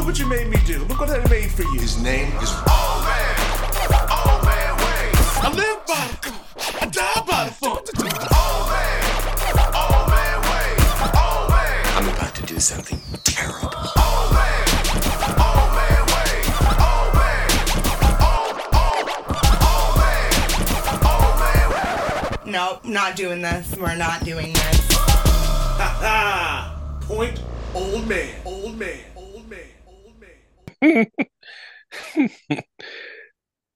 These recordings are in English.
Look what you made me do. Look what I made for you. His name is Old man, old man Wayne. I live by the code. I die by the phone. Old man, old man Wayne. Old man, I'm about to do something terrible. old man, old man Wayne. Old man, old, old, old man, old man. Nope, not doing this. We're not doing this. Ha ha. Point. Old man. Old man.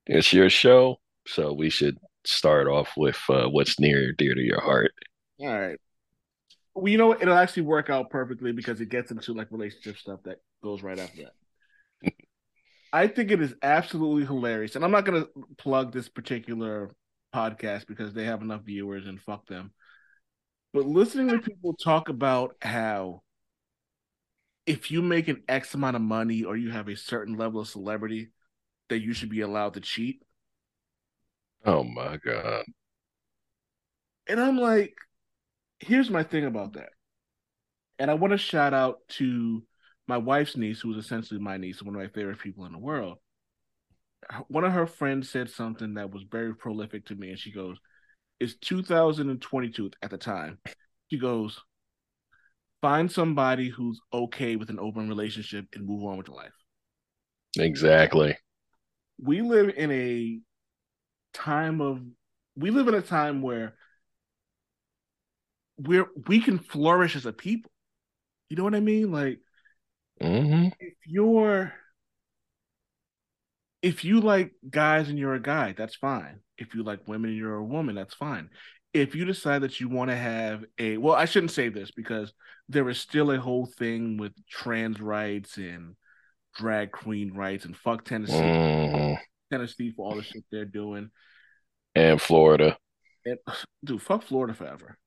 It's your show, so we should start off with uh, what's near and dear to your heart. All right. Well, you know what? It'll actually work out perfectly because it gets into like relationship stuff that goes right after that. I think it is absolutely hilarious, and I'm not gonna plug this particular podcast because they have enough viewers and fuck them. But listening to people talk about how if you make an X amount of money or you have a certain level of celebrity, that you should be allowed to cheat. Oh my god! And I'm like, here's my thing about that. And I want to shout out to my wife's niece, who is essentially my niece, one of my favorite people in the world. One of her friends said something that was very prolific to me, and she goes, It's 2022 at the time. She goes, Find somebody who's okay with an open relationship and move on with your life. Exactly. we live in a time of we live in a time where we're we can flourish as a people. You know what i mean? Like hmm if you're if you like guys and you're a guy that's fine. If you like women and you're a woman that's fine. If you decide that you want to have a well i shouldn't say this because there is still a whole thing with trans rights and drag queen rights and fuck tennessee hmm tennessee for all the shit they're doing And Florida. And dude, fuck Florida forever.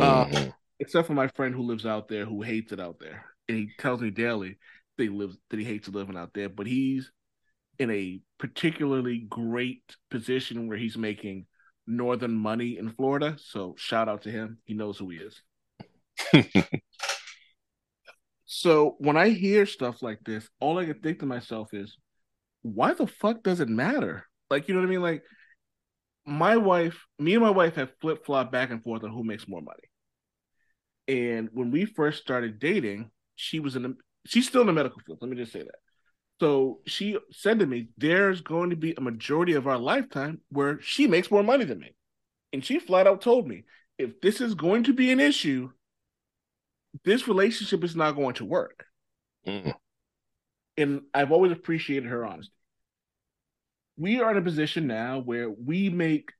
Uh, Mhm. except for my friend who lives out there who hates it out there. And he tells me daily that he lives that he hates living out there, but he's in a particularly great position where he's making northern money in Florida. So shout out to him. He knows who he is. So when I hear stuff like this, all I can think to myself is, why the fuck does it matter? Like, you know what I mean? Like, my wife, me and my wife have flip flop back and forth on who makes more money. And when we first started dating, she was in the, she's still in the medical field. Let me just say that. So she said to me, there's going to be a majority of our lifetime where she makes more money than me. And she flat out told me, if this is going to be an issue, this relationship is not going to work. Mhm. And I've always appreciated her honesty. We are in a position now where we make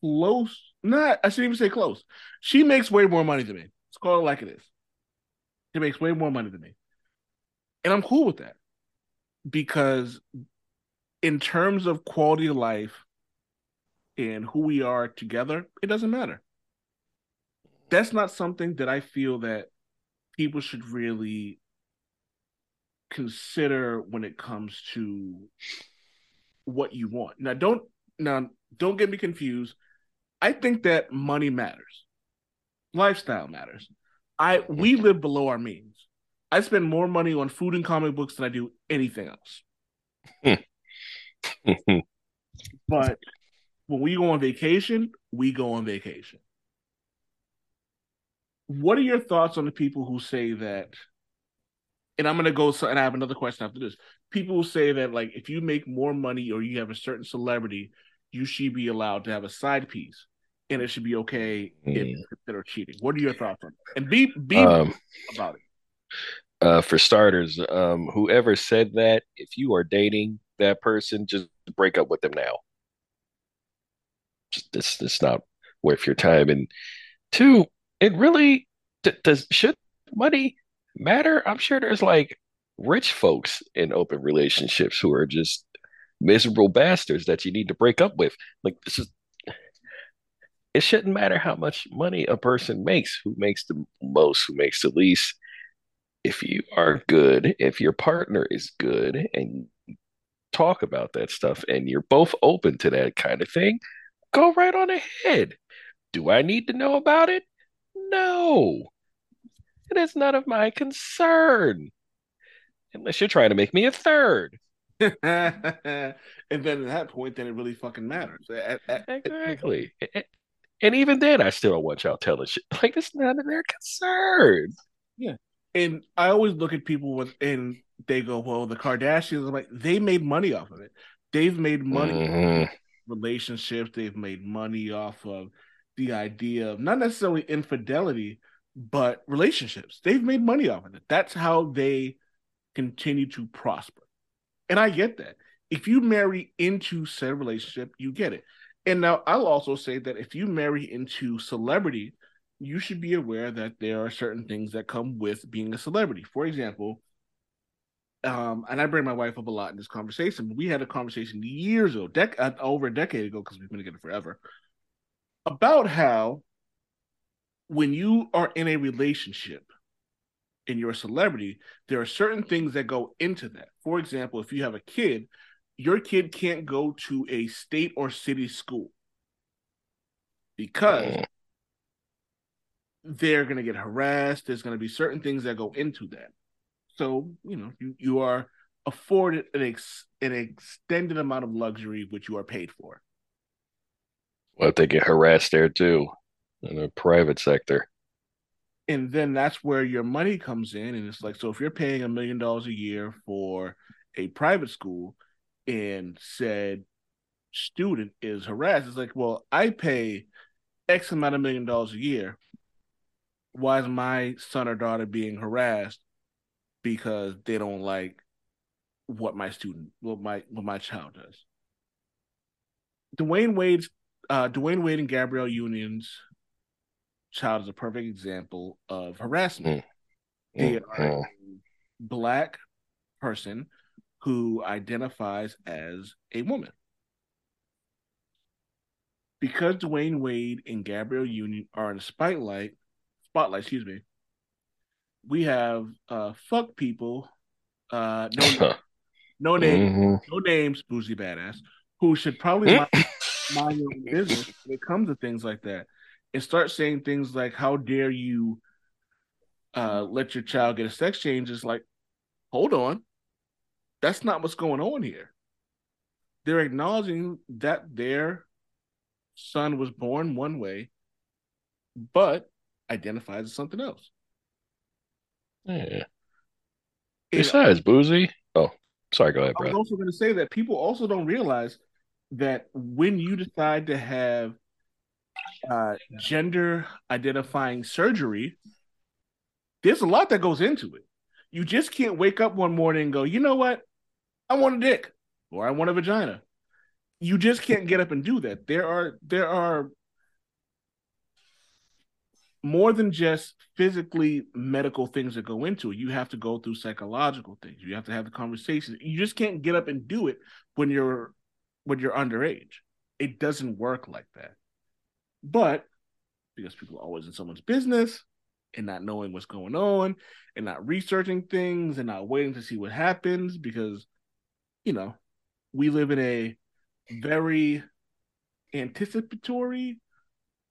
close, not, I shouldn't even say close. She makes way more money than me. Let's call it like it is. She makes way more money than me. And I'm cool with that because, in terms of quality of life and who we are together, it doesn't matter. That's not something that I feel that people should really consider when it comes to what you want. Now don't now don't get me confused. I think that money matters. Lifestyle matters. I we live below our means. I spend more money on food and comic books than I do anything else. But when we go on vacation, we go on vacation. What are your thoughts on the people who say that? And I'm gonna go. So, and I have another question after this. People who say that, like, if you make more money or you have a certain celebrity, you should be allowed to have a side piece, and it should be okay if Mm. you consider cheating. What are your thoughts on? That? And be be Um, about it. uh, for starters, um, whoever said that, if you are dating that person, just break up with them now. Just, it's, it's not worth your time. And two, it really d does should money matter? I'm sure there's like rich folks in open relationships who are just miserable bastards that you need to break up with. Like this is it shouldn't matter how much money a person makes, who makes the most, who makes the least. If you are good, if your partner is good and talk about that stuff and you're both open to that kind of thing, go right on ahead. Do I need to know about it? No. It is none of my concern. unless you're trying to make me a third. and then at that point, then it really fucking matters. At- at- Exactly. And even then, I still don't want y'all telling shit. Like, it's none of their concern. Yeah. And I always look at people with, and they go, "Well, the Kardashians." I'm like, they made money off of it. They've made money Mhm. relationships. They've made money off of the idea of not necessarily infidelity, but relationships. They've made money off of it. That's how they continue to prosper. And I get that. If you marry into said relationship, you get it. And now I'll also say that if you marry into celebrity, you should be aware that there are certain things that come with being a celebrity. For example, um, and I bring my wife up a lot in this conversation. We had a conversation years ago, dec- uh, over a decade ago, because we've been together forever, about how when you are in a relationship and you're a celebrity, there are certain things that go into that. For example, if you have a kid, your kid can't go to a state or city school because Mm. they're going to get harassed. There's going to be certain things that go into that. So, you know, you, you are afforded an, ex, an extended amount of luxury, which you are paid for. If they get harassed there too in the private sector? And then that's where your money comes in. And it's like, so if you're paying a million dollars a year for a private school and said student is harassed, it's like, well, I pay X amount of million dollars a year. Why is my son or daughter being harassed because they don't like what my student, what my what my child does? Dwyane Wade's uh Dwyane Wade and Gabrielle Union's child is a perfect example of harassment. They are Mhm. a black person who identifies as a woman. Because Dwyane Wade and Gabrielle Union are in the spotlight, spotlight, excuse me, we have uh fuck people, uh no no name, Mhm. no names, Boosie Badazz, who should probably mind, your own business when it comes to things like that. And start saying things like, How dare you uh let your child get a sex change? It's like, hold on. That's not what's going on here. They're acknowledging that their son was born one way, but identifies as something else. Yeah. And Besides, Boosie. Oh, sorry. Go ahead, I was also going to say that people also don't realize that when you decide to have uh, gender identifying surgery, there's a lot that goes into it. You just can't wake up one morning and go, you know what? I want a dick or I want a vagina. You just can't get up and do that. There are there are more than just physically medical things that go into it. You have to go through psychological things. You have to have the conversation. You just can't get up and do it when you're when you're underage. It doesn't work like that. But because people are always in someone's business and not knowing what's going on and not researching things and not waiting to see what happens because you know, we live in a very anticipatory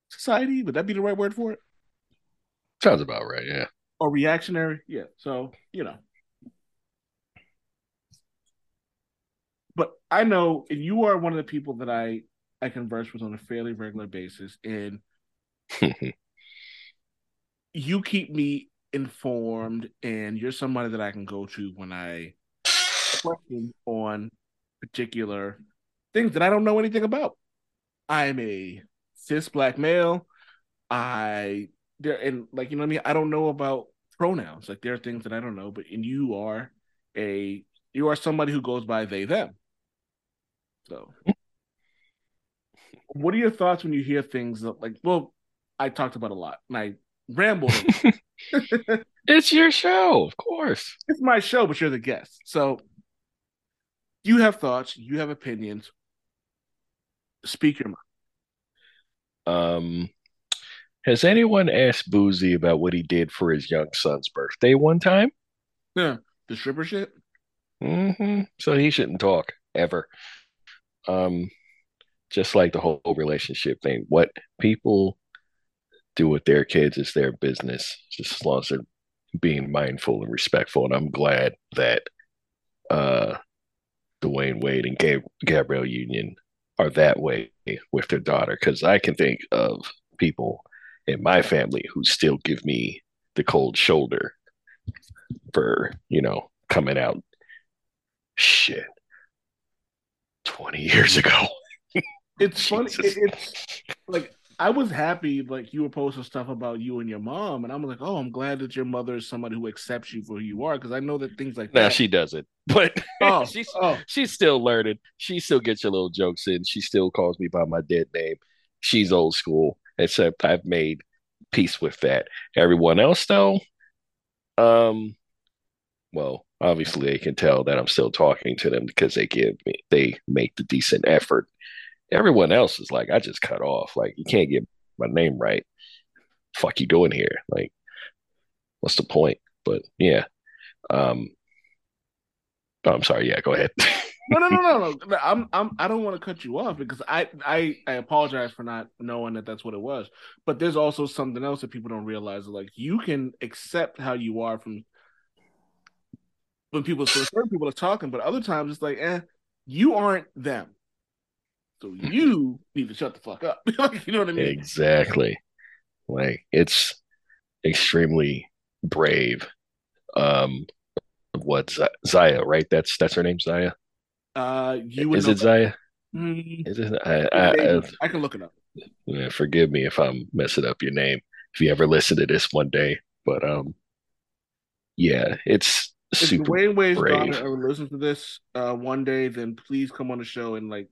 society. Would that be the right word for it? Sounds about right. Yeah. Or reactionary? Yeah. So, you know. But I know and you are one of the people that I I converse with on a fairly regular basis and you keep me informed and you're somebody that I can go to when I question on particular things that I don't know anything about. I'm a cis black male. I there and like you know what I mean. I don't know about pronouns. Like there are things that I don't know, but and you are a you are somebody who goes by they them. So, what are your thoughts when you hear things that, like? Well, I talked about a lot and I rambled. It's your show, of course. it's my show, but you're the guest. So you have thoughts, you have opinions. Speak your mind. Um, has anyone asked Boosie about what he did for his young son's birthday one time? Yeah, the stripper shit. Mm-hmm. So he shouldn't talk ever. Um, just like the whole relationship thing. What people do with their kids is their business, just as long as they're being mindful and respectful. And I'm glad that uh, Dwyane Wade and Gab- Gabrielle Union are that way with their daughter. Because I can think of people in my family who still give me the cold shoulder for, you know, coming out shit 20 years ago. It's funny. It, it's like I was happy, like you were posting stuff about you and your mom, and I'm like, oh, I'm glad that your mother is somebody who accepts you for who you are, because I know that things like Now that. she doesn't, but oh, she's oh, she's still learning. She still gets your little jokes in. She still calls me by my dead name. She's old school, except I've made peace with that. Everyone else, though, um, well, obviously they can tell that I'm still talking to them because they give me they make the decent effort. Everyone else is like, I just cut off. Like, you can't get my name right. Fuck you doing here? Like, what's the point? But yeah. Um oh, I'm sorry, yeah, go ahead. no, no, no, no, no. I'm, I'm, I don't want to cut you off because I, I, I apologize for not knowing that that's what it was. But there's also something else that people don't realize. Like you can accept how you are from when people, so certain people are talking, but other times it's like, eh, you aren't them. So you need to shut the fuck up. You know what I mean? Exactly. Like it's extremely brave. Um what Zaya, right? That's that's her name, Zaya. Uh, you Is it Zaya? Mm, Is it? I, I. I, I can look it up. yeah, forgive me if I'm messing up your name. If you ever listen to this one day, but um, yeah, it's If super Dwyane Wade's brave. daughter ever listens to this uh one day, then please come on the show and like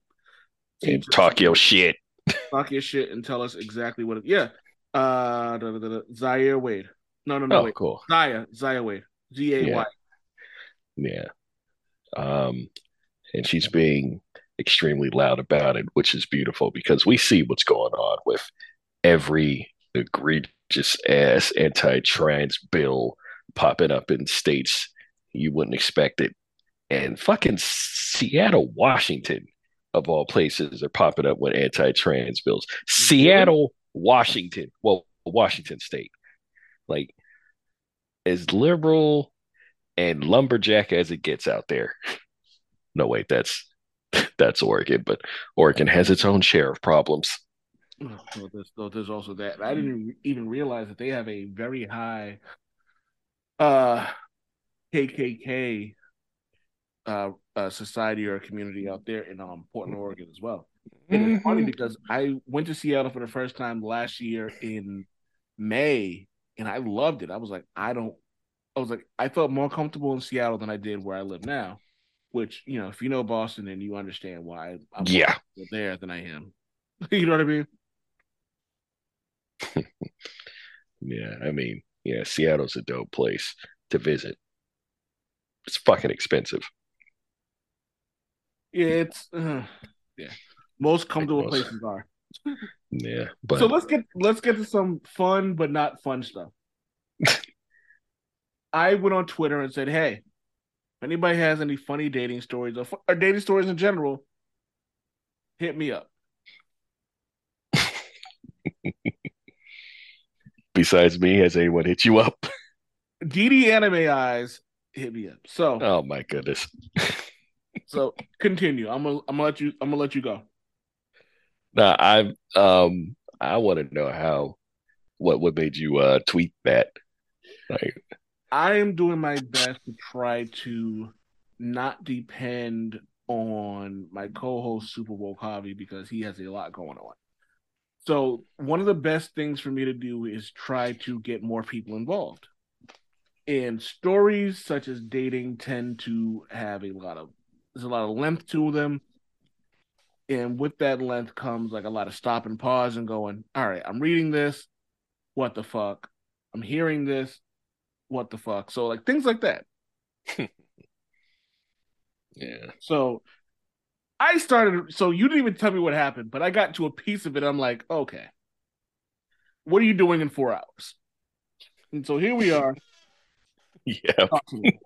and talk your shit. talk your shit and tell us exactly what it yeah. Uh da, da, da, Zaire Wade. No, no, no, Oh, wait. cool. Zaya, Zaya Wade. Z A Y. Yeah. Um, and she's being extremely loud about it, which is beautiful because we see what's going on with every egregious ass anti-trans bill popping up in states you wouldn't expect it. And fucking Seattle, Washington, of all places, are popping up with anti-trans bills. Seattle, Washington, well, Washington State, like as liberal and lumberjack as it gets out there. No, wait, that's that's Oregon, but Oregon has its own share of problems. Oh, well, there's, oh, there's also that. I didn't even realize that they have a very high uh KKK uh, uh society or community out there in um Portland, Oregon as well. And it's funny because I went to Seattle for the first time last year in May and I loved it. I was like, I don't I was like, I felt more comfortable in Seattle than I did where I live now. Which, you know, if you know Boston then you understand why I'm Yeah. there than I am. you know what I mean? Yeah, I mean, yeah, Seattle's a dope place to visit. It's fucking expensive. Yeah, it's uh, yeah. Most comfortable places are. Yeah, but so let's get let's get to some fun but not fun stuff. I went on Twitter and said, "Hey, if anybody has any funny dating stories or, fu- or dating stories in general, hit me up." besides me, has anyone hit you up? DD Anime Eyes hit me up. So Oh my goodness. so continue. I'm gonna I'm gonna let you I'm gonna let you go. Nah, I um I want to know how what what made you uh tweet that? Like I am doing my best to try to not depend on my co-host Super Bowl Harvey because he has a lot going on. So one of the best things for me to do is try to get more people involved. And stories such as dating tend to have a lot of there's a lot of length to them. And with that length comes like a lot of stop and pause and going, all right, I'm reading this. What the fuck? I'm hearing this. What the fuck? So like things like that. yeah. So I started. So you didn't even tell me what happened, but I got to a piece of it. I'm like, okay, what are you doing in four hours? And so here we are. Yeah. Talk to me.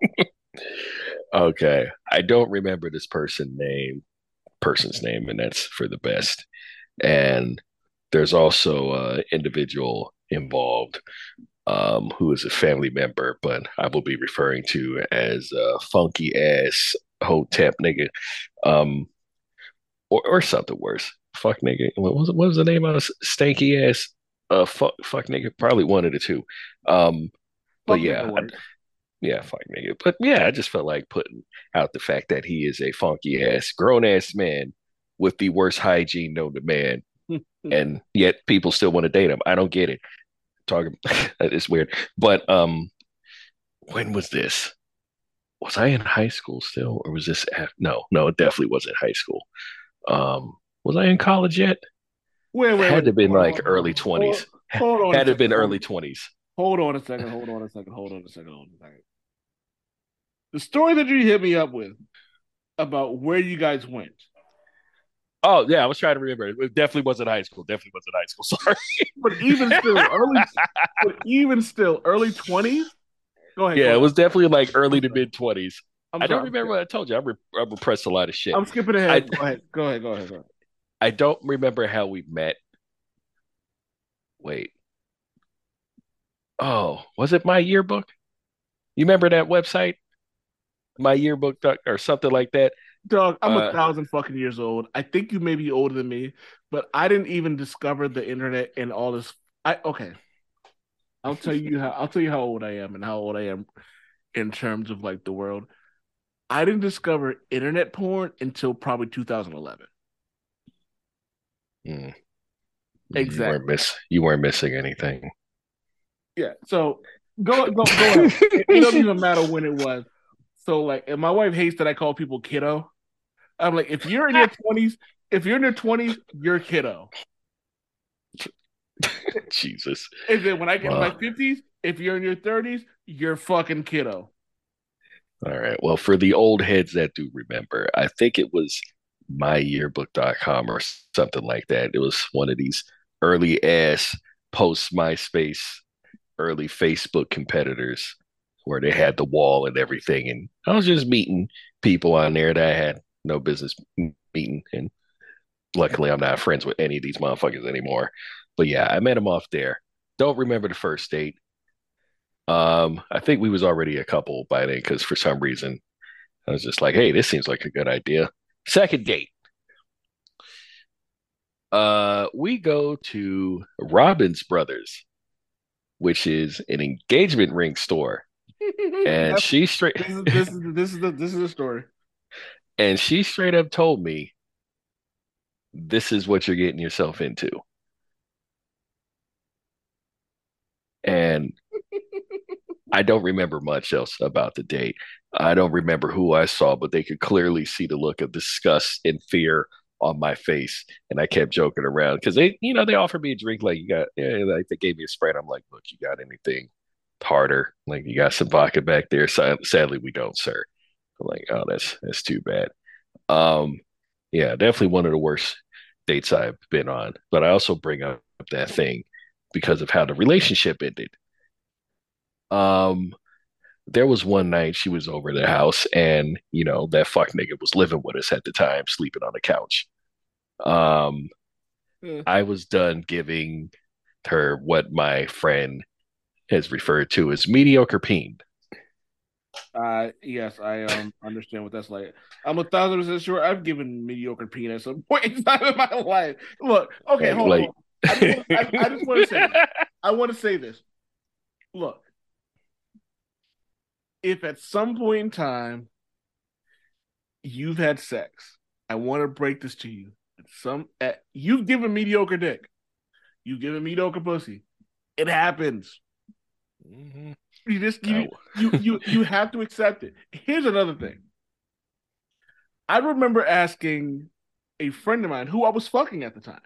Okay. I don't remember this person name person's name, and that's for the best. And there's also uh individual involved um, who is a family member, but I will be referring to as a funky ass hotep nigga, um, or or something worse. Fuck nigga. What was what was the name of this stanky ass? Uh, fuck fuck nigga. Probably one of the two. Um, but Fuck yeah. Yeah, fuck nigga. But yeah, I just felt like putting out the fact that he is a funky ass, grown ass man with the worst hygiene known to man, and yet people still want to date him. I don't get it. Talking, it's weird. But um, when was this? Was I in high school still, or was this? After? No, no, it definitely wasn't high school. Um, was I in college yet? Wait, wait, Had to been like on, early 20s. Hold on. Had to been early twenties. Hold on a second. Hold on a second. Hold on a second. Hold on a second. The story that you hit me up with about where you guys went. Oh yeah, I was trying to remember. It definitely wasn't high school. Definitely wasn't high school. Sorry. But even still, early. But even still, early twenties. Go ahead. go yeah, it ahead. was definitely like early to mid twenties. I don't sorry. remember what I told you. I, re- I repressed a lot of shit. I'm skipping ahead. I- go ahead. Go ahead. Go ahead. Go ahead. I don't remember how we met. Wait. Oh, was it my yearbook? You remember that website? My yearbook doc- or something like that. Dog, I'm Uh, a thousand fucking years old. I think you may be older than me, but I didn't even discover the internet and all this. I okay. I'll tell you how I'll tell you how old I am and how old I am in terms of like the world. I didn't discover internet porn until probably 2011. Hmm. You Exactly. weren't miss. You weren't missing anything. Yeah. So go go go. It, it doesn't even matter when it was. So like, and my wife hates that I call people kiddo. I'm like, if you're in your 20s, if you're in your 20s, you're kiddo. Jesus. And then when I get in my 50s, if you're in your 30s, you're fucking kiddo. All right. Well, for the old heads that do remember, I think it was myyearbook.com or something like that. It was one of these early ass post MySpace, early Facebook competitors where they had the wall and everything. And I was just meeting people on there that I had no business meeting. And luckily, I'm not friends with any of these motherfuckers anymore. But yeah, I met him off there. Don't remember the first date. Um, I think we was already a couple by then because for some reason I was just like, hey, this seems like a good idea. Second date. Uh, we go to Robbins Brothers, which is an engagement ring store, and she straight this is this is this is the this is the story. and she straight up told me, "This is what you're getting yourself into." And I don't remember much else about the date. I don't remember who I saw, but they could clearly see the look of disgust and fear on my face. And I kept joking around because they, you know, they offered me a drink. Like you got, yeah, like they gave me a Sprite. I'm like, look, you got anything harder? Like you got some vodka back there? Sadly, we don't, sir. I'm like, oh, that's that's too bad. Um, yeah, definitely one of the worst dates I've been on. But I also bring up that thing because of how the relationship ended. Um, there was one night she was over the house, and you know that fuck nigga was living with us at the time, sleeping on the couch. Um, Yeah. I was done giving her what my friend has referred to as mediocre peen. Uh yes, I um understand what that's like. I'm a thousand percent sure I've given mediocre penis at some point in time in my life. Look, okay, hold like- on. I just, I, I just want to say this. I want to say this. Look, if at some point in time you've had sex, I want to break this to you. At some at, you've given mediocre dick, you've given mediocre pussy. It happens. Mhm. You just you, you you you have to accept it. Here's another thing. I remember asking a friend of mine who I was fucking at the time,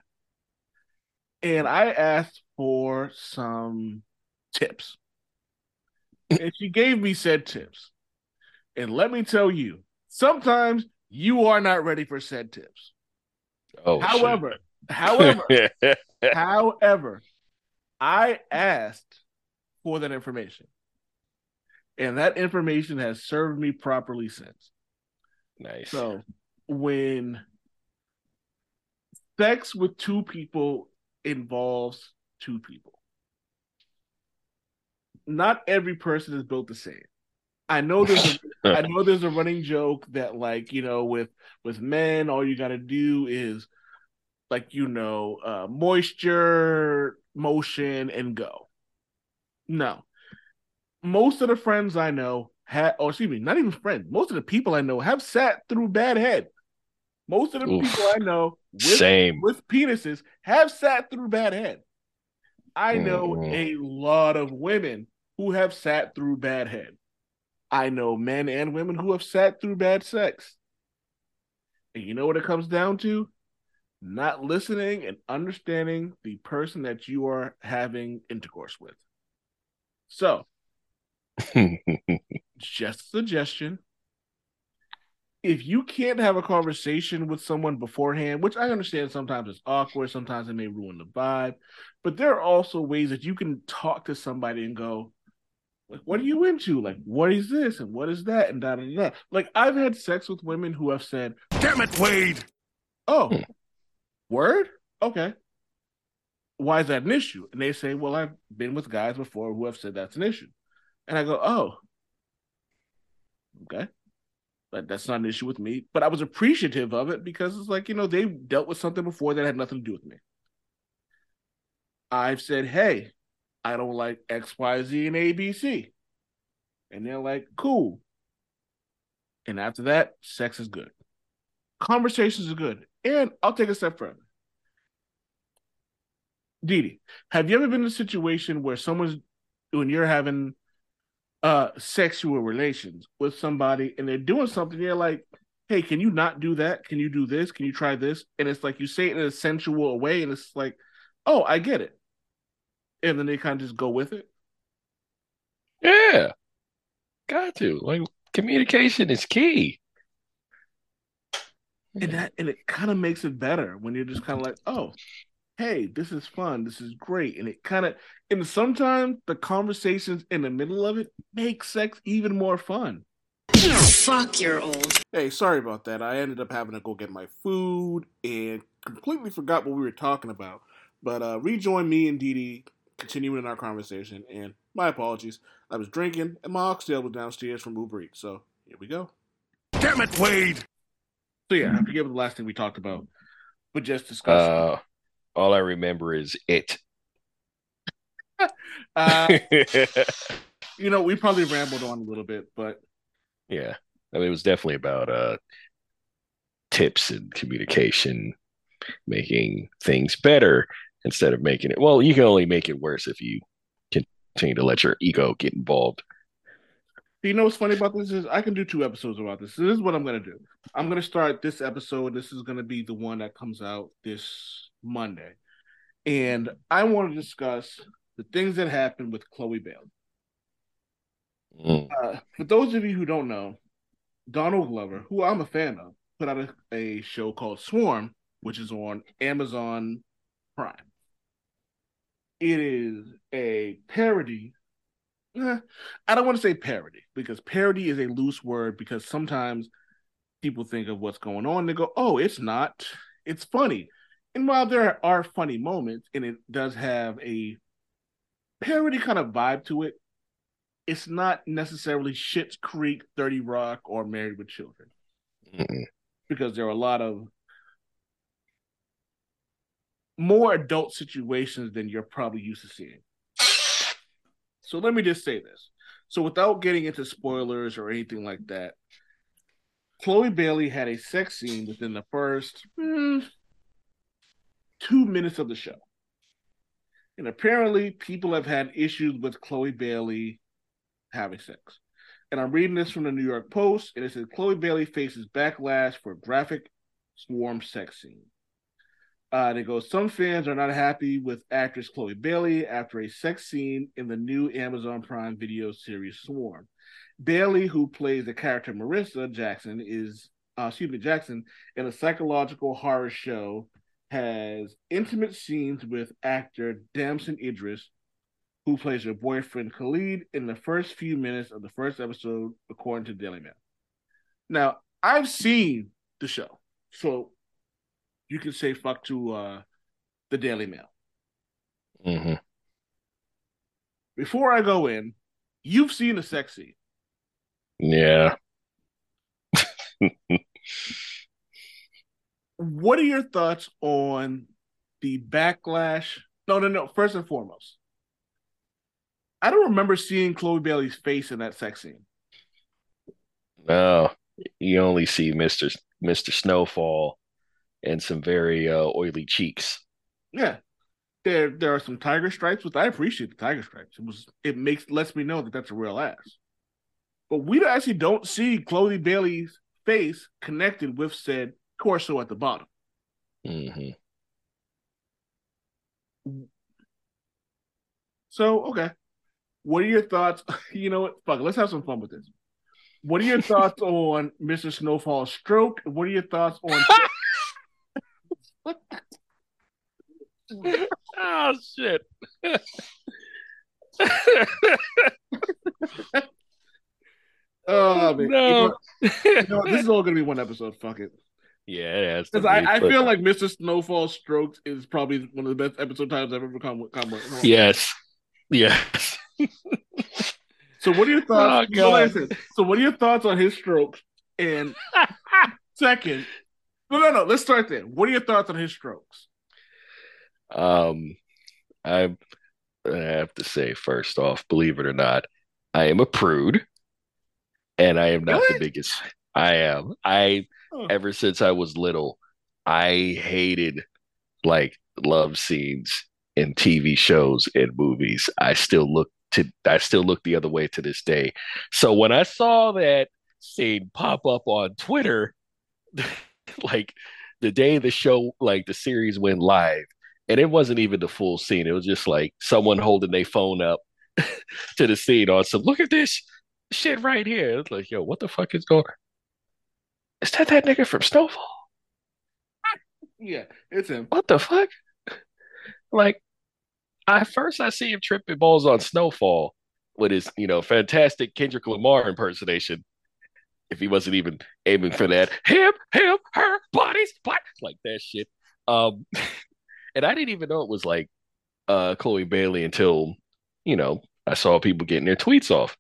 and I asked for some tips, and she gave me said tips. And let me tell you, sometimes you are not ready for said tips. Oh, shit. however, however, However, I asked for that information, and that information has served me properly since. nice. So, when sex with two people involves two people, not every person is built the same. I know there's a, I know there's a running joke that like you know with with men all you got to do is like you know uh moisture motion and go. No. Most of the friends I know had or oh, excuse me, not even friends, most of the people I know have sat through bad head. Most of the Oof. people I know with, Same. with penises have sat through bad head. I know Mm-mm. a lot of women who have sat through bad head. I know men and women who have sat through bad sex. And you know what it comes down to? Not listening and understanding the person that you are having intercourse with. So, just a suggestion. If you can't have a conversation with someone beforehand, which I understand sometimes it's awkward, sometimes it may ruin the vibe, but there are also ways that you can talk to somebody and go, like, what are you into? Like, what is this and what is that? And da da da. Like, I've had sex with women who have said, Damn it, Wade. Oh, word? Okay. Why is that an issue? And they say, Well, I've been with guys before who have said that's an issue. And I go, Oh, okay. But that's not an issue with me. But I was appreciative of it because it's like, you know, they dealt with something before that had nothing to do with me. I've said, Hey, I don't like X, Y, Z, and ABC. And they're like, Cool. And after that, sex is good. Conversations are good. And I'll take a step further. DeeDee, have you ever been in a situation where someone's when you're having uh sexual relations with somebody and they're doing something, you're like, hey, can you not do that? Can you do this? Can you try this? And it's like you say it in a sensual way, and it's like, oh, I get it. And then they kind of just go with it. yeah. Got to. Like communication is key. and that and it kind of makes it better when you're just kind of like oh hey this is fun this is great. And it kind of and sometimes the conversations in the middle of it make sex even more fun. Fuck, you're old. hey sorry about that. I ended up having to go get my food and completely forgot what we were talking about. But uh rejoin me and DeeDee continuing our conversation. And my apologies. I was drinking and my oxtail was downstairs from uber eats. So here we go. Damn it, Wade. so yeah i forget what the last thing we talked about but just discussing Uh all I remember is it. uh you know, we probably rambled on a little bit, but Yeah. I mean, it was definitely about uh tips and communication, making things better instead of making it well, you can only make it worse if you continue to let your ego get involved. you know what's funny about this is I can do two episodes about this. So this is what I'm gonna do. I'm gonna start this episode. This is gonna be the one that comes out this Monday, and I want to discuss the things that happened with Chloe Bailey. Mm. Uh, for those of you who don't know, Donald Glover, who I'm a fan of, put out a, a show called Swarm, which is on Amazon Prime. It is a parody. Eh, I don't want to say parody because parody is a loose word because sometimes people think of what's going on. They go, oh, it's not. It's funny. And while there are funny moments and it does have a parody kind of vibe to it, it's not necessarily Schitt's Creek, 30 Rock, or Married with Children Mm-mm. because there are a lot of more adult situations than you're probably used to seeing. So let me just say this. So without getting into spoilers or anything like that, Chloe Bailey had a sex scene within the first hmm, two minutes of the show. And apparently people have had issues with Chloe Bailey having sex. And I'm reading this from the New York Post, and it says Chloe Bailey faces backlash for graphic swarm sex scene. Uh, and it goes, some fans are not happy with actress Chloe Bailey after a sex scene in the new Amazon Prime video series Swarm. Bailey, who plays the character Marissa Jackson, is uh, excuse me Jackson in a psychological horror show, has intimate scenes with actor Damson Idris, who plays her boyfriend Khalid in the first few minutes of the first episode, according to Daily Mail. Now, I've seen the show, so you can say fuck to uh, the Daily Mail. Mhm. before I go in, you've seen the sex scene. Yeah. What are your thoughts on the backlash? No, no, no. First and foremost, I don't remember seeing Chloe Bailey's face in that sex scene. No, you only see Mr. Mr. Snowfall and some very uh, oily cheeks. Yeah. There there are some tiger stripes, which I appreciate the tiger stripes. It was it makes lets me know that that's a real ass. But we actually don't see Chloe Bailey's face connected with said torso at the bottom. hmm So okay. What are your thoughts? You know what? Fuck, let's have some fun with this. What are your thoughts on Mr. Snowfall's stroke? What are your thoughts on Oh shit. Oh man. No. You know, you know this is all gonna be one episode. Fuck it. Yeah, it has Because I, I feel like Mr. Snowfall strokes is probably one of the best episode titles I've ever come come with. Yes. Yes. So what are your thoughts? Oh, so, so what are your thoughts on his strokes? And second, no, no, no. Let's start there. What are your thoughts on his strokes? Um, I, I have to say, first off, believe it or not, I am a prude, and I am not Really? the biggest. I am. I Ever since I was little, I hated like love scenes in TV shows and movies. I still look to. I still look the other way to this day. So when I saw that scene pop up on Twitter, like the day the show, like the series went live and it wasn't even the full scene. It was just like someone holding their phone up to the scene on some. Look at this shit right here. It's like, yo, what the fuck is going? Is that that nigga from Snowfall? Yeah, it's him. What the fuck? Like, I first I see him tripping balls on Snowfall with his, you know, fantastic Kendrick Lamar impersonation. If he wasn't even aiming for that, him, him, her, bodies, black, like that shit. Um, and I didn't even know it was like uh Chloe Bailey until, you know, I saw people getting their tweets off.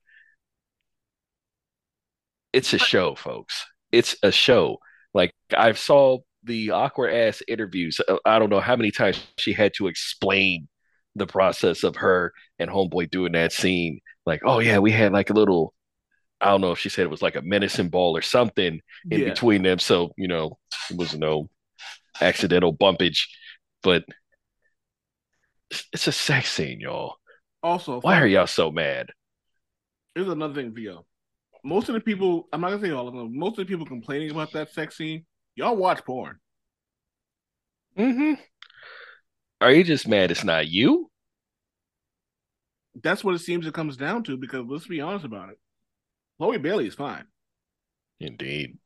It's a show, folks. It's a show. Like I saw the awkward ass interviews. uh, I don't know how many times she had to explain the process of her and Homeboy doing that scene. Like, oh yeah, we had like a little. I don't know if she said it was like a medicine ball or something in Yeah. between them. So you know, it was no accidental bumpage, but it's, a sex scene, y'all. Also, Why are y'all so mad? Here's another thing y'all. Most of the people, I'm not gonna say all of them. Most of the people complaining about that sex scene, y'all watch porn. hmm Are you just mad it's not you? That's what it seems it comes down to. Because let's be honest about it, Chloe Bailey is fine. Indeed.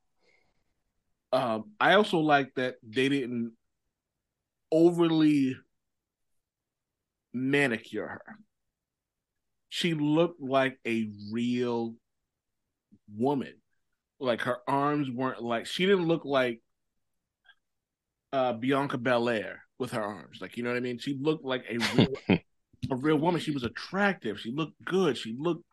Um, I also like that they didn't overly manicure her. She looked like a real woman. Like her arms weren't like she didn't look like uh Bianca Belair with her arms. Like you know what I mean? She looked like a real a real woman. She was attractive. She looked good. She looked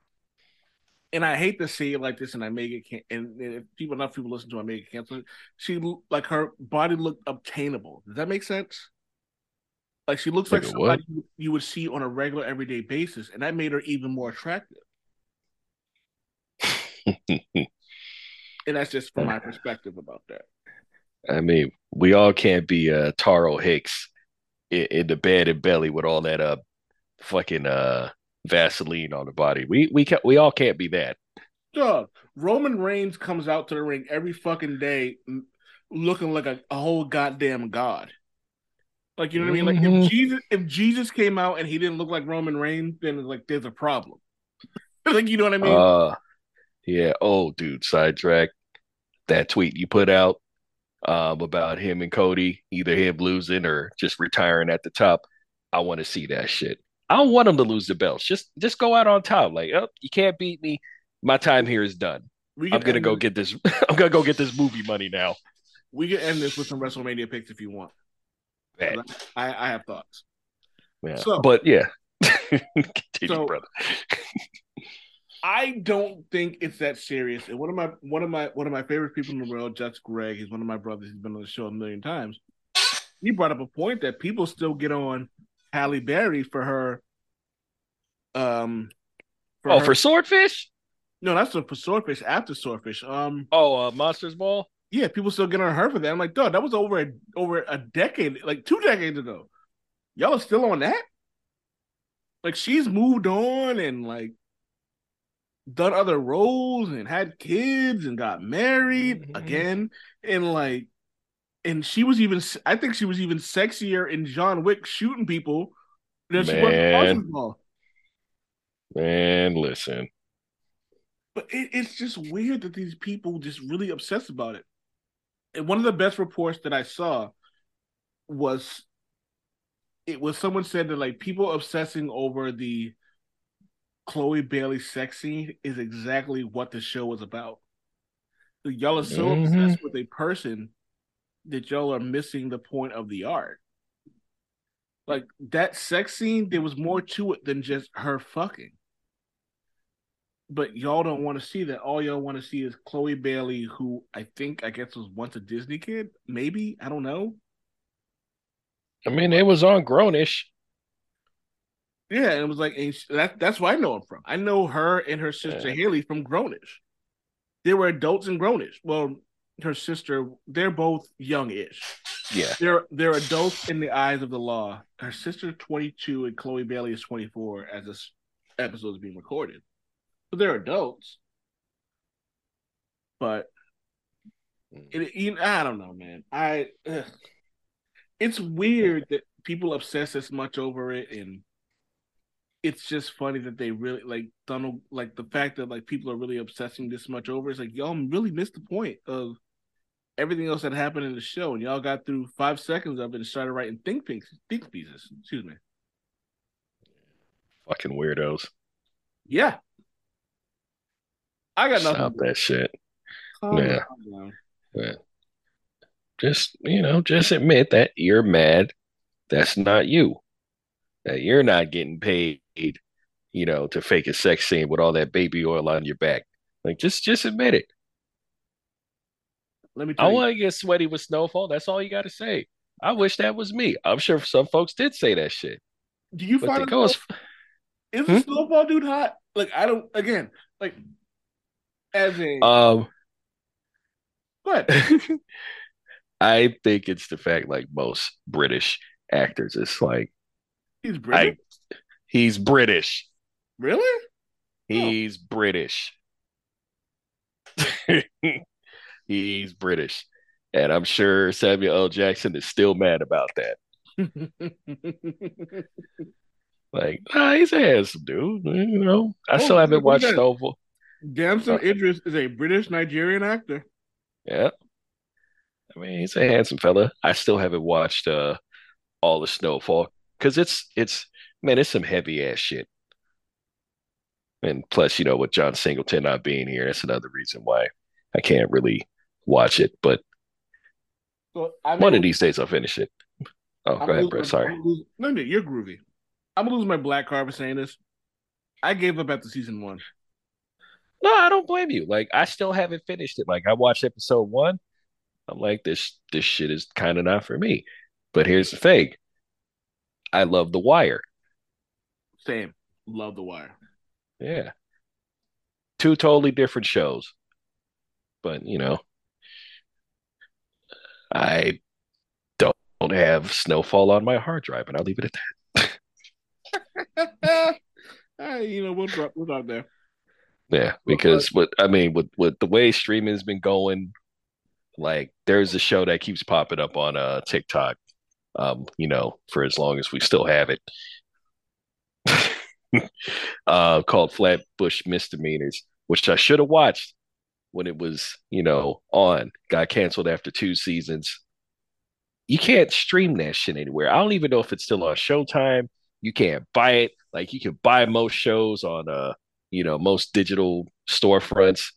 and I hate to say it like this, and I make it can and, and if people enough people listen to, I make it cancel. She like her body looked obtainable. Does that make sense? Like she looks like, Like what? somebody you, you would see on a regular everyday basis, and that made her even more attractive. And that's just from my perspective about that. I mean, we all can't be uh Taral Hicks in, in the bed and belly with all that uh fucking uh Vaseline on the body. We we can we all can't be that. Dog, Roman Reigns comes out to the ring every fucking day looking like a, a whole goddamn god. Like you know what I mean? Like if Jesus if Jesus came out and he didn't look like Roman Reigns, then like there's a problem. like you know what I mean? Uh yeah. Oh, dude, sidetrack. That tweet you put out um about him and Cody, either him losing or just retiring at the top. I want to see that shit. I don't want him to lose the belts. Just just go out on top. Like, oh, you can't beat me. My time here is done. I'm gonna go this- get this. I'm gonna go get this movie money now. we can end this with some WrestleMania picks if you want. I, I have thoughts. Yeah. So- but yeah, Continue, So- brother. I don't think it's that serious. And one of my one of my one of my favorite people in the world, Judge Greg, he's one of my brothers. He's been on the show a million times. He brought up a point that people still get on Halle Berry for her. Um, for Oh, her- for swordfish? no, that's for Swordfish after Swordfish. Um, Oh, uh, Monsters Ball. yeah, people still get on her for that. I'm like, dog, that was over a, over a decade, like two decades ago. Y'all are still on that? Like she's moved on and like done other roles and had kids and got married Mhm. again and like and she was even I think she was even sexier in John Wick shooting people than she was in Man. Man, listen. But it, it's just weird that these people just really obsessed about it. And one of the best reports that I saw was it was someone said that like people obsessing over the Chloe Bailey sex scene is exactly what the show was about. Y'all are so Mhm. obsessed with a person that y'all are missing the point of the art. Like that sex scene, there was more to it than just her fucking but y'all don't want to see that. All y'all want to see is Chloe Bailey, who I think I guess was once a Disney kid. Maybe I don't know. I mean, it was on Grownish. Yeah, and it was like and she- that. That's where I know him from. I know her and her sister Yeah. Halle from Grownish. They were adults in Grownish. Well, her sister, they're both young-ish. Yeah. They're they're adults in the eyes of the law. Her sister twenty two and Chloe Bailey is twenty four as this episode is being recorded. So they're adults. But hmm. it, you I don't know, man. I ugh. it's weird that people obsess as much over it, and it's just funny that they really like Donald, like the fact that like people are really obsessing this much over. It's like y'all really missed the point of everything else that happened in the show, and y'all got through five seconds of it and started writing think pieces. Think pieces. Excuse me. Fucking weirdos. Yeah. I got nothing. Stop that shit. Calm Yeah. down. Just, you know, just admit that you're mad. That's not you. That you're not getting paid, you know, to fake a sex scene with all that baby oil on your back. Like, just, just admit it. Let me I tell you. want to get sweaty with Snowfall. That's all you got to say. I wish that was me. I'm sure some folks did say that shit, Do you but find it go as Is Hmm? the snowball dude hot? Like I don't again, like as in um. ahead. I think it's the fact, like most British actors, it's like He's British. I, he's British. really? He's British. he's British, and I'm sure Samuel L. Jackson is still mad about that. Like, nah, he's a handsome dude. You know, I Oh, still haven't watched. Snowfall. Damson Uh, Idris is a British Nigerian actor. Yeah. I mean, he's a handsome fella. I still haven't watched uh all the Snowfall because it's it's man, it's some heavy ass shit. And plus, you know, with John Singleton not being here, that's another reason why I can't really watch it. But So I'm one of these days I'll finish it. Oh, I'm go ahead, bro. Sorry. No, no, you're groovy. I'm gonna lose my black card for saying this. I gave up after season one. No, I don't blame you. Like, I still haven't finished it. Like, I watched episode one. I'm like, this this shit is kind of not for me. But here's the thing. I love The Wire. Same. Love the wire. Yeah. Two totally different shows. But, you know, I don't have Snowfall on my hard drive, and I'll leave it at that. Ah, you know, we'll drop we'll drop there. Yeah, because what I mean, with with the way streaming has been going, like there's a show that keeps popping up on uh TikTok, um, you know, for as long as we still have it. uh called Flatbush Misdemeanors, which I should have watched when it was, you know, on. Got canceled after two seasons. You can't stream that shit anywhere. I don't even know if it's still on Showtime. You can't buy it. Like you can buy most shows on uh you know, most digital storefronts.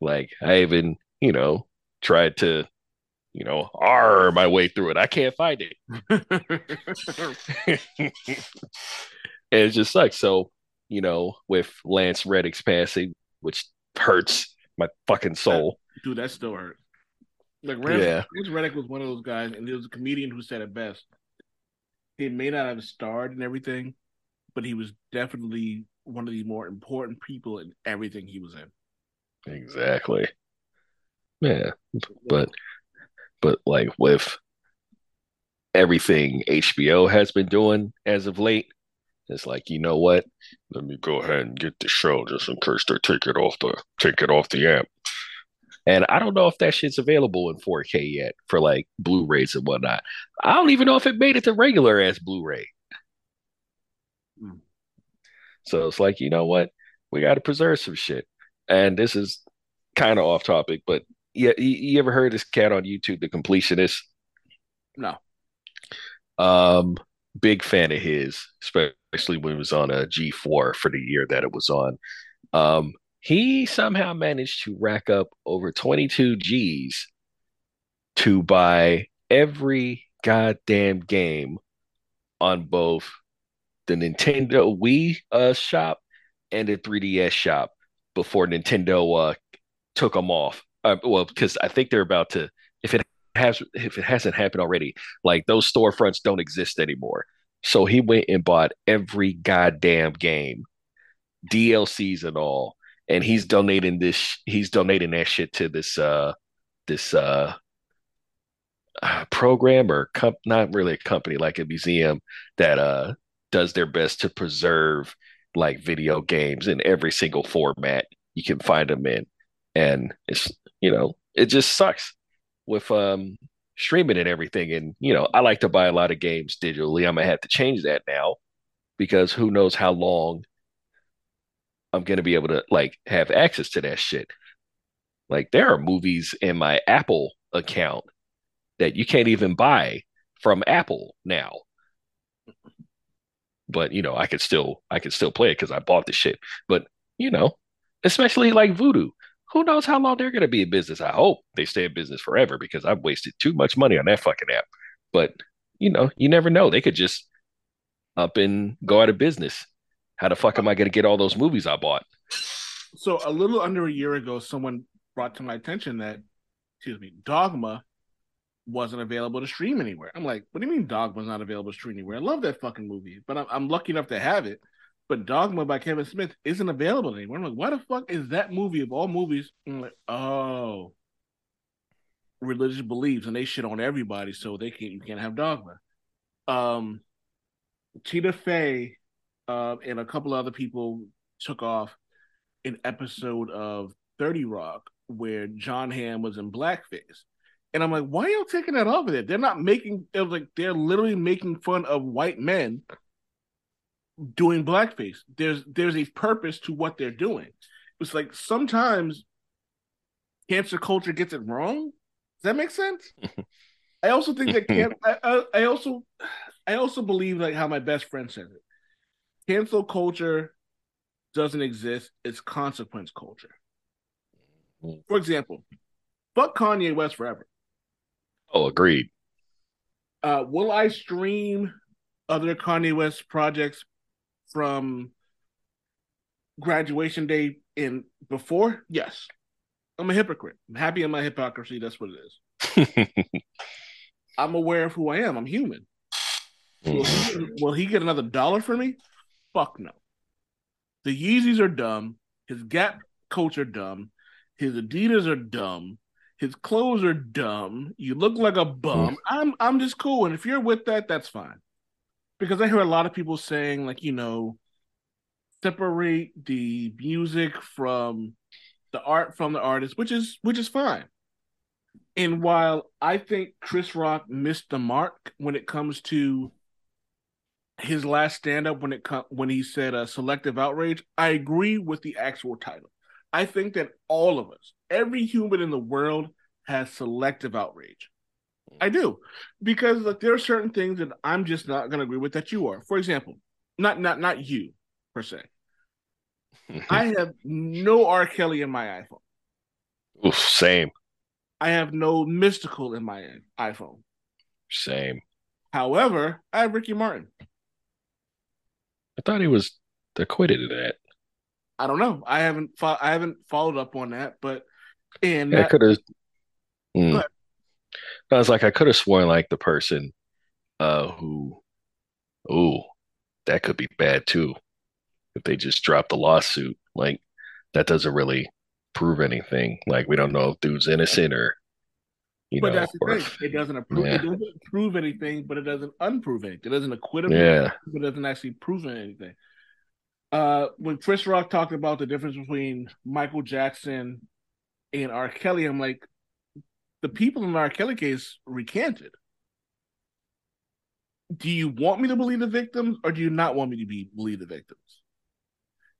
Like I even, you know, tried to, you know, R my way through it. I can't find it. and it just sucks. So, you know, with Lance Reddick's passing, which hurts my fucking soul. Dude, that still hurt. Like Rance, Yeah. Rance Reddick was one of those guys, and there was a comedian who said it best. He may not have starred and everything, but he was definitely one of the more important people in everything he was in. Exactly. Yeah. But but like with everything HBO has been doing as of late, it's like, you know what? Let me go ahead and get the show just in case they take it off the take it off the app. And I don't know if that shit's available in 4K yet for like Blu-rays and whatnot. I don't even know if it made it to regular as Blu-ray. Hmm. So it's like, you know what? We got to preserve some shit. And this is kind of off topic, but yeah, you, you ever heard this cat on YouTube, the completionist? No. Um, big fan of his, especially when it was on a G4 for the year that it was on. Um, he somehow managed to rack up over 22 G's to buy every goddamn game on both the Nintendo Wii uh, shop and the 3DS shop before Nintendo uh, took them off. Uh, well, because I think they're about to, if it has, if it hasn't happened already, like those storefronts don't exist anymore. So he went and bought every goddamn game, DLCs and all, and he's donating this. He's donating that shit to this uh this uh, uh program or comp not really a company like a museum that uh does their best to preserve like video games in every single format you can find them in and it's you know it just sucks with um streaming and everything. And you know i like to buy a lot of games digitally. I'm gonna have to change that now because who knows how long i'm gonna be able to like have access to that shit. Like there are movies in my apple account that you can't even buy from apple now. But you know i could still i could still play it because i bought the shit. But you know especially like Vudu who knows how long they're going to be in business i hope they stay in business forever because i've wasted too much money on that fucking app but you know you never know they could just up and go out of business how the fuck am i going to get all those movies i bought So a little under a year ago, someone brought to my attention that, excuse me, Dogma wasn't available to stream anywhere. I'm like, what do you mean Dogma's not available to stream anywhere? I love that fucking movie, but I'm, I'm lucky enough to have it. But Dogma by Kevin Smith isn't available anywhere. I'm like, why the fuck is that movie of all movies? I'm like, oh, religious beliefs, and they shit on everybody, so they can't you can't have Dogma. Um, Tina Fey, uh, and a couple other people took off an episode of 30 Rock where John Hamm was in blackface. And I'm like, why are y'all taking that off of it? They're not making it was like they're literally making fun of white men doing blackface. There's there's a purpose to what they're doing. It's like sometimes cancel culture gets it wrong. Does that make sense? I also think that can I, I, I also I also believe like how my best friend says it. Cancel culture doesn't exist. It's consequence culture. For example, fuck Kanye West forever. oh agreed Uh, will I stream other Kanye West projects from graduation day in before? Yes. I'm a hypocrite. I'm happy in my hypocrisy. That's what it is. I'm aware of who I am. I'm human. Will he, mm-hmm. will he get another dollar for me? Fuck no. The Yeezys are dumb. His Gap coats are dumb. His Adidas are dumb. His clothes are dumb. You look like a bum. Mm. I'm I'm just cool. And if you're with that, that's fine. Because I hear a lot of people saying, like, you know, separate the music from the art from the artist, which is which is fine. And while I think Chris Rock missed the mark when it comes to his last stand up when it com- when he said uh, selective outrage, I agree with the actual title. I think that all of us, every human in the world, has selective outrage. I do because like there are certain things that I'm just not going to agree with that you are. For example, not not not you per se. I have no R. Kelly in my iPhone. Oof, same I have no Mystikal in my iPhone. Same. However, I have Ricky Martin. I thought he was acquitted of that. I don't know. I haven't fo- I haven't followed up on that, but and I that- could have. Hmm. Ahead. I was like, I could have sworn like the person uh who, ooh, that could be bad too. If they just dropped the lawsuit, like that doesn't really prove anything. Like we don't know if dude's innocent or, you but know, that's the thing. It doesn't approve. Yeah. It doesn't prove anything, but it doesn't unprove anything. It doesn't acquit him. yeah, but it doesn't actually prove anything. Uh, when Chris Rock talked about the difference between Michael Jackson and R. Kelly, I'm like, the people in the R. Kelly case recanted. Do you want me to believe the victims, or do you not want me to be believe the victims?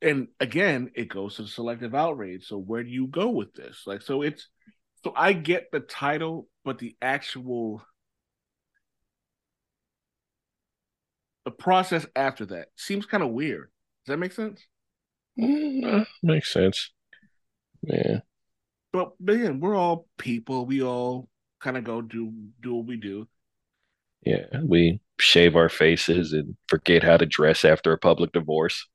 And again, it goes to the selective outrage. So where do you go with this? Like, so it's so I get the title, but the actual the process after that seems kind of weird. Does that make sense? Mm, uh, makes sense. Yeah, But, again, we're all people. We all kind of go do do what we do. yeah. We shave our faces and forget how to dress after a public divorce.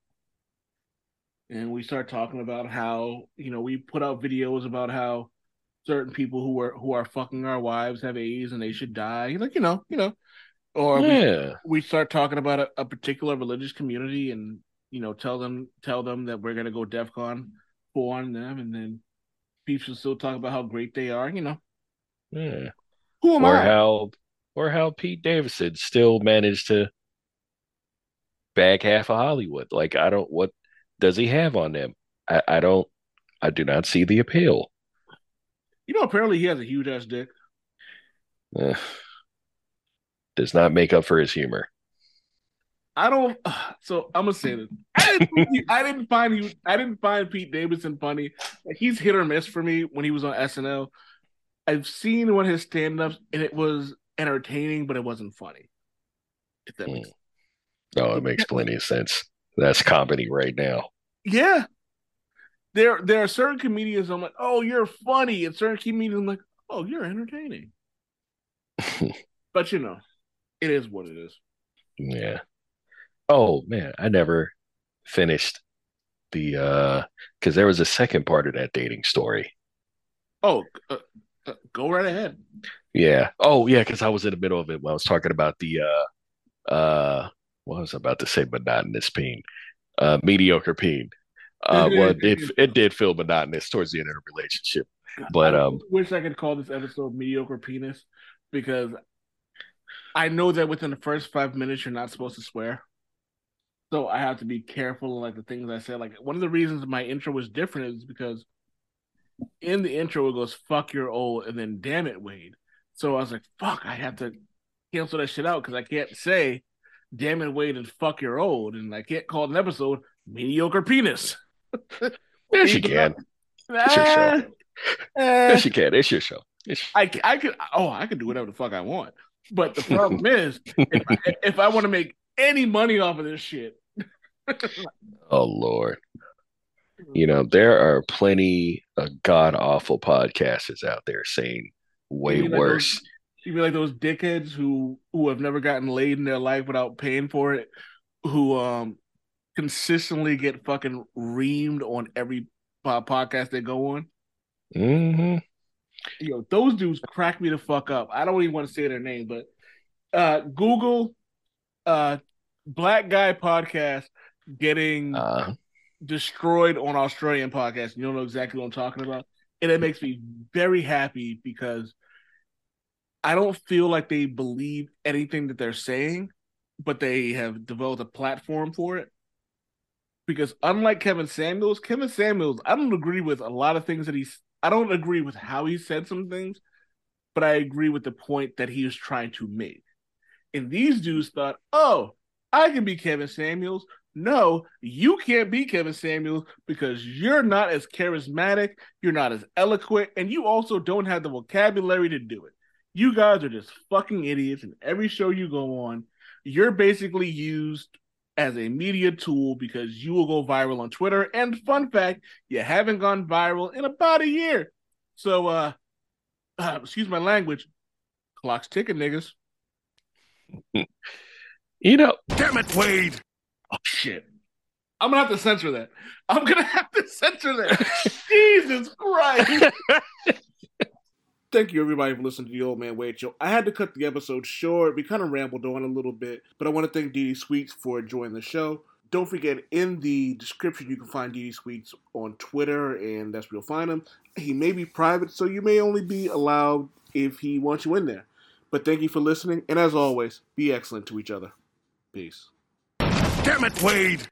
and we start talking about how you know we put out videos about how certain people who are who are fucking our wives have AIDS and they should die, like you know, you know, or we, yeah, we start talking about a, a particular religious community and you know tell them tell them that we're gonna go DefCon four on them, and then should still talk about how great they are, you know. yeah. Who am or I? how or how Pete Davidson still managed to bag half of Hollywood. Like I don't what does he have on them? I, I don't I do not see the appeal. You know, apparently he has a huge ass dick. Does not make up for his humor. I don't. So I'm gonna say this. I didn't. he- I didn't find you. I didn't find Pete Davidson funny. Like, he's hit or miss for me when he was on SNL. I've seen one of his stand-ups and it was entertaining, but it wasn't funny. If that makes No, it makes plenty of sense. That's comedy right now. Yeah. There there are certain comedians I'm like, oh, you're funny. And certain comedians I'm like, oh, you're entertaining. but you know, it is what it is. Yeah. Oh man, I never finished the uh because there was a second part of that dating story. Oh, uh, uh, go right ahead. Yeah. Oh, yeah, because I was in the middle of it when I was talking about the uh uh what was I about to say monotonous pain, Uh mediocre pain. Uh well it did it did feel monotonous towards the end of the relationship. But I um wish I could call this episode mediocre penis because I know that within the first five minutes you're not supposed to swear. So I have to be careful of like the things I say. Like one of the reasons my intro was different is because in the intro it goes fuck you're old and then damn it Wade. So I was like, fuck, I have to cancel that shit out because I can't say damn it Wade and fuck you're old and I can't call an episode mediocre penis. yes you can. It's your show. Eh. Yes you can. It's your show. It's I, c- I could oh I could do whatever the fuck I want. But the problem is if I, if I want to make any money off of this shit, oh Lord. You know, there are plenty of god awful podcasters out there saying way mean like worse. you mean like those dickheads who who have never gotten laid in their life without paying for it, who um consistently get fucking reamed on every po- podcast they go on. hmm You know, those dudes crack me the fuck up. I don't even want to say their name, but uh Google uh black guy podcast getting Uh, destroyed on Australian podcasts. You don't know exactly what I'm talking about. And it makes me very happy because I don't feel like they believe anything that they're saying, but they have developed a platform for it. Because unlike Kevin Samuels, Kevin Samuels, I don't agree with a lot of things that he's I don't agree with how he said some things, but I agree with the point that he was trying to make. And these dudes thought, oh, I can be Kevin Samuels. No, you can't be Kevin Samuels because you're not as charismatic, you're not as eloquent, and you also don't have the vocabulary to do it. You guys are just fucking idiots, and every show you go on, you're basically used as a media tool because you will go viral on Twitter. And fun fact, you haven't gone viral in about a year. So uh uh, excuse my language, clock's ticking, niggas. You know, Damn it, Wade. Oh shit. I'm gonna have to censor that. I'm gonna have to censor that. Jesus Christ. Thank you everybody for listening to the Old Man Wade Show. I had to cut the episode short. We kind of rambled on a little bit, but I want to thank Dee Sweets for joining the show. Don't forget, in the description, you can find Dee Sweets on Twitter, and that's where you'll find him. He may be private, so you may only be allowed if he wants you in there. But thank you for listening, and as always, be excellent to each other. Peace. Damn it, Wade.